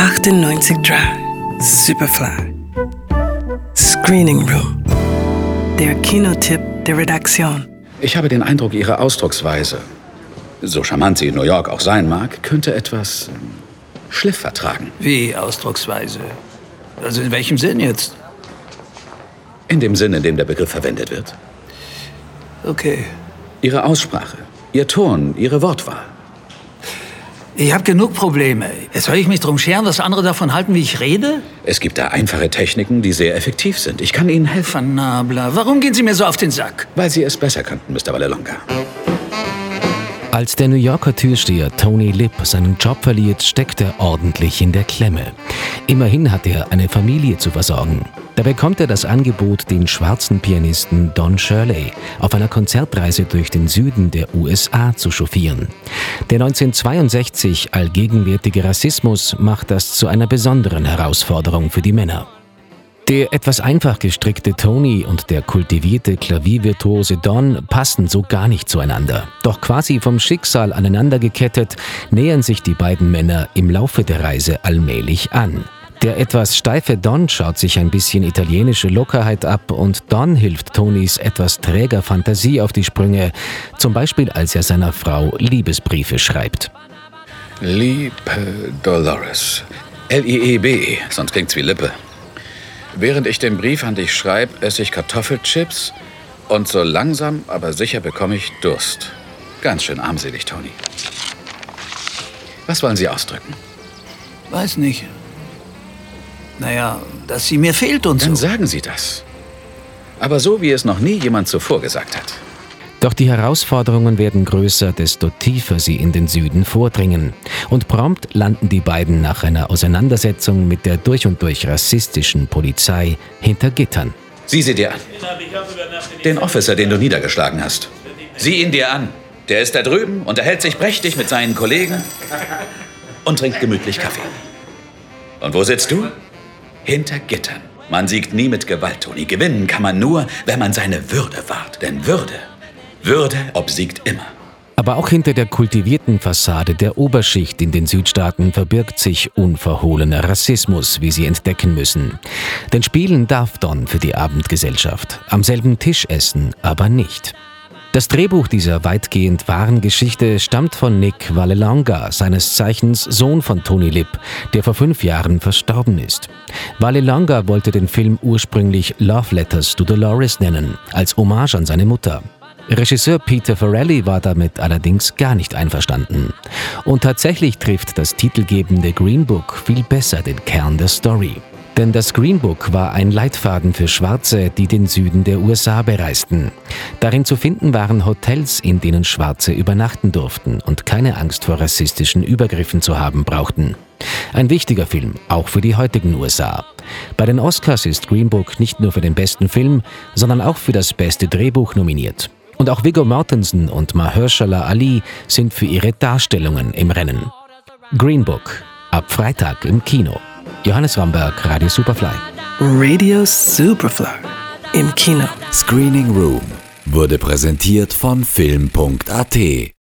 98 Drive, Superfly. Screening Room. Der Kinotipp der Redaktion. Ich habe den Eindruck, Ihre Ausdrucksweise, so charmant sie in New York auch sein mag, könnte etwas Schliff vertragen. Wie Ausdrucksweise? Also in welchem Sinn jetzt? In dem Sinn, in dem der Begriff verwendet wird. Okay. Ihre Aussprache, Ihr Ton, Ihre Wortwahl. Ich habe genug Probleme. Jetzt soll ich mich drum scheren, was andere davon halten, wie ich rede? Es gibt da einfache Techniken, die sehr effektiv sind. Ich kann Ihnen helfen. Fanabla, warum gehen Sie mir so auf den Sack? Weil Sie es besser könnten, Mr. Vallelonga. Als der New Yorker Türsteher Tony Lip seinen Job verliert, steckt er ordentlich in der Klemme. Immerhin hat er eine Familie zu versorgen. Da bekommt er das Angebot, den schwarzen Pianisten Don Shirley auf einer Konzertreise durch den Süden der USA zu chauffieren. Der 1962 allgegenwärtige Rassismus macht das zu einer besonderen Herausforderung für die Männer. Der etwas einfach gestrickte Tony und der kultivierte Klaviervirtuose Don passen so gar nicht zueinander. Doch quasi vom Schicksal aneinander gekettet, nähern sich die beiden Männer im Laufe der Reise allmählich an. Der etwas steife Don schaut sich ein bisschen italienische Lockerheit ab und Don hilft Tonys etwas träger Fantasie auf die Sprünge, zum Beispiel als er seiner Frau Liebesbriefe schreibt. Liebe Dolores. L-I-E-B, sonst klingt's wie Lippe. Während ich den Brief an dich schreibe, esse ich Kartoffelchips und so langsam, aber sicher bekomme ich Durst. Ganz schön armselig, Tony. Was wollen Sie ausdrücken? Weiß nicht. Naja, dass sie mir fehlt und Dann so. sagen Sie das. Aber so, wie es noch nie jemand zuvor gesagt hat. Doch die Herausforderungen werden größer, desto tiefer sie in den Süden vordringen. Und prompt landen die beiden nach einer Auseinandersetzung mit der durch und durch rassistischen Polizei hinter Gittern. Sieh sie dir an. Den Officer, den du niedergeschlagen hast. Sieh ihn dir an. Der ist da drüben, unterhält sich prächtig mit seinen Kollegen und trinkt gemütlich Kaffee. Und wo sitzt du? Hinter Gittern. Man siegt nie mit Gewalt, Toni. Gewinnen kann man nur, wenn man seine Würde wahrt. Denn Würde, Würde obsiegt immer. Aber auch hinter der kultivierten Fassade der Oberschicht in den Südstaaten verbirgt sich unverhohlener Rassismus, wie sie entdecken müssen. Denn spielen darf Don für die Abendgesellschaft, am selben Tisch essen aber nicht. Das Drehbuch dieser weitgehend wahren Geschichte stammt von Nick Vallelonga, seines Zeichens Sohn von Tony Lip, der vor fünf Jahren verstorben ist. Vallelonga wollte den Film ursprünglich Love Letters to Dolores nennen, als Hommage an seine Mutter. Regisseur Peter Farrelly war damit allerdings gar nicht einverstanden. Und tatsächlich trifft das titelgebende Green Book viel besser den Kern der Story. Denn das Green Book war ein Leitfaden für Schwarze, die den Süden der USA bereisten. Darin zu finden waren Hotels, in denen Schwarze übernachten durften und keine Angst vor rassistischen Übergriffen zu haben brauchten. Ein wichtiger Film, auch für die heutigen USA. Bei den Oscars ist Green Book nicht nur für den besten Film, sondern auch für das beste Drehbuch nominiert. Und auch Viggo Mortensen und Mahershala Ali sind für ihre Darstellungen im Rennen. Green Book, ab Freitag im Kino. Johannes Ramberg, Radio Superfly. Radio Superfly. Im Kino. Screening Room wurde präsentiert von Film.at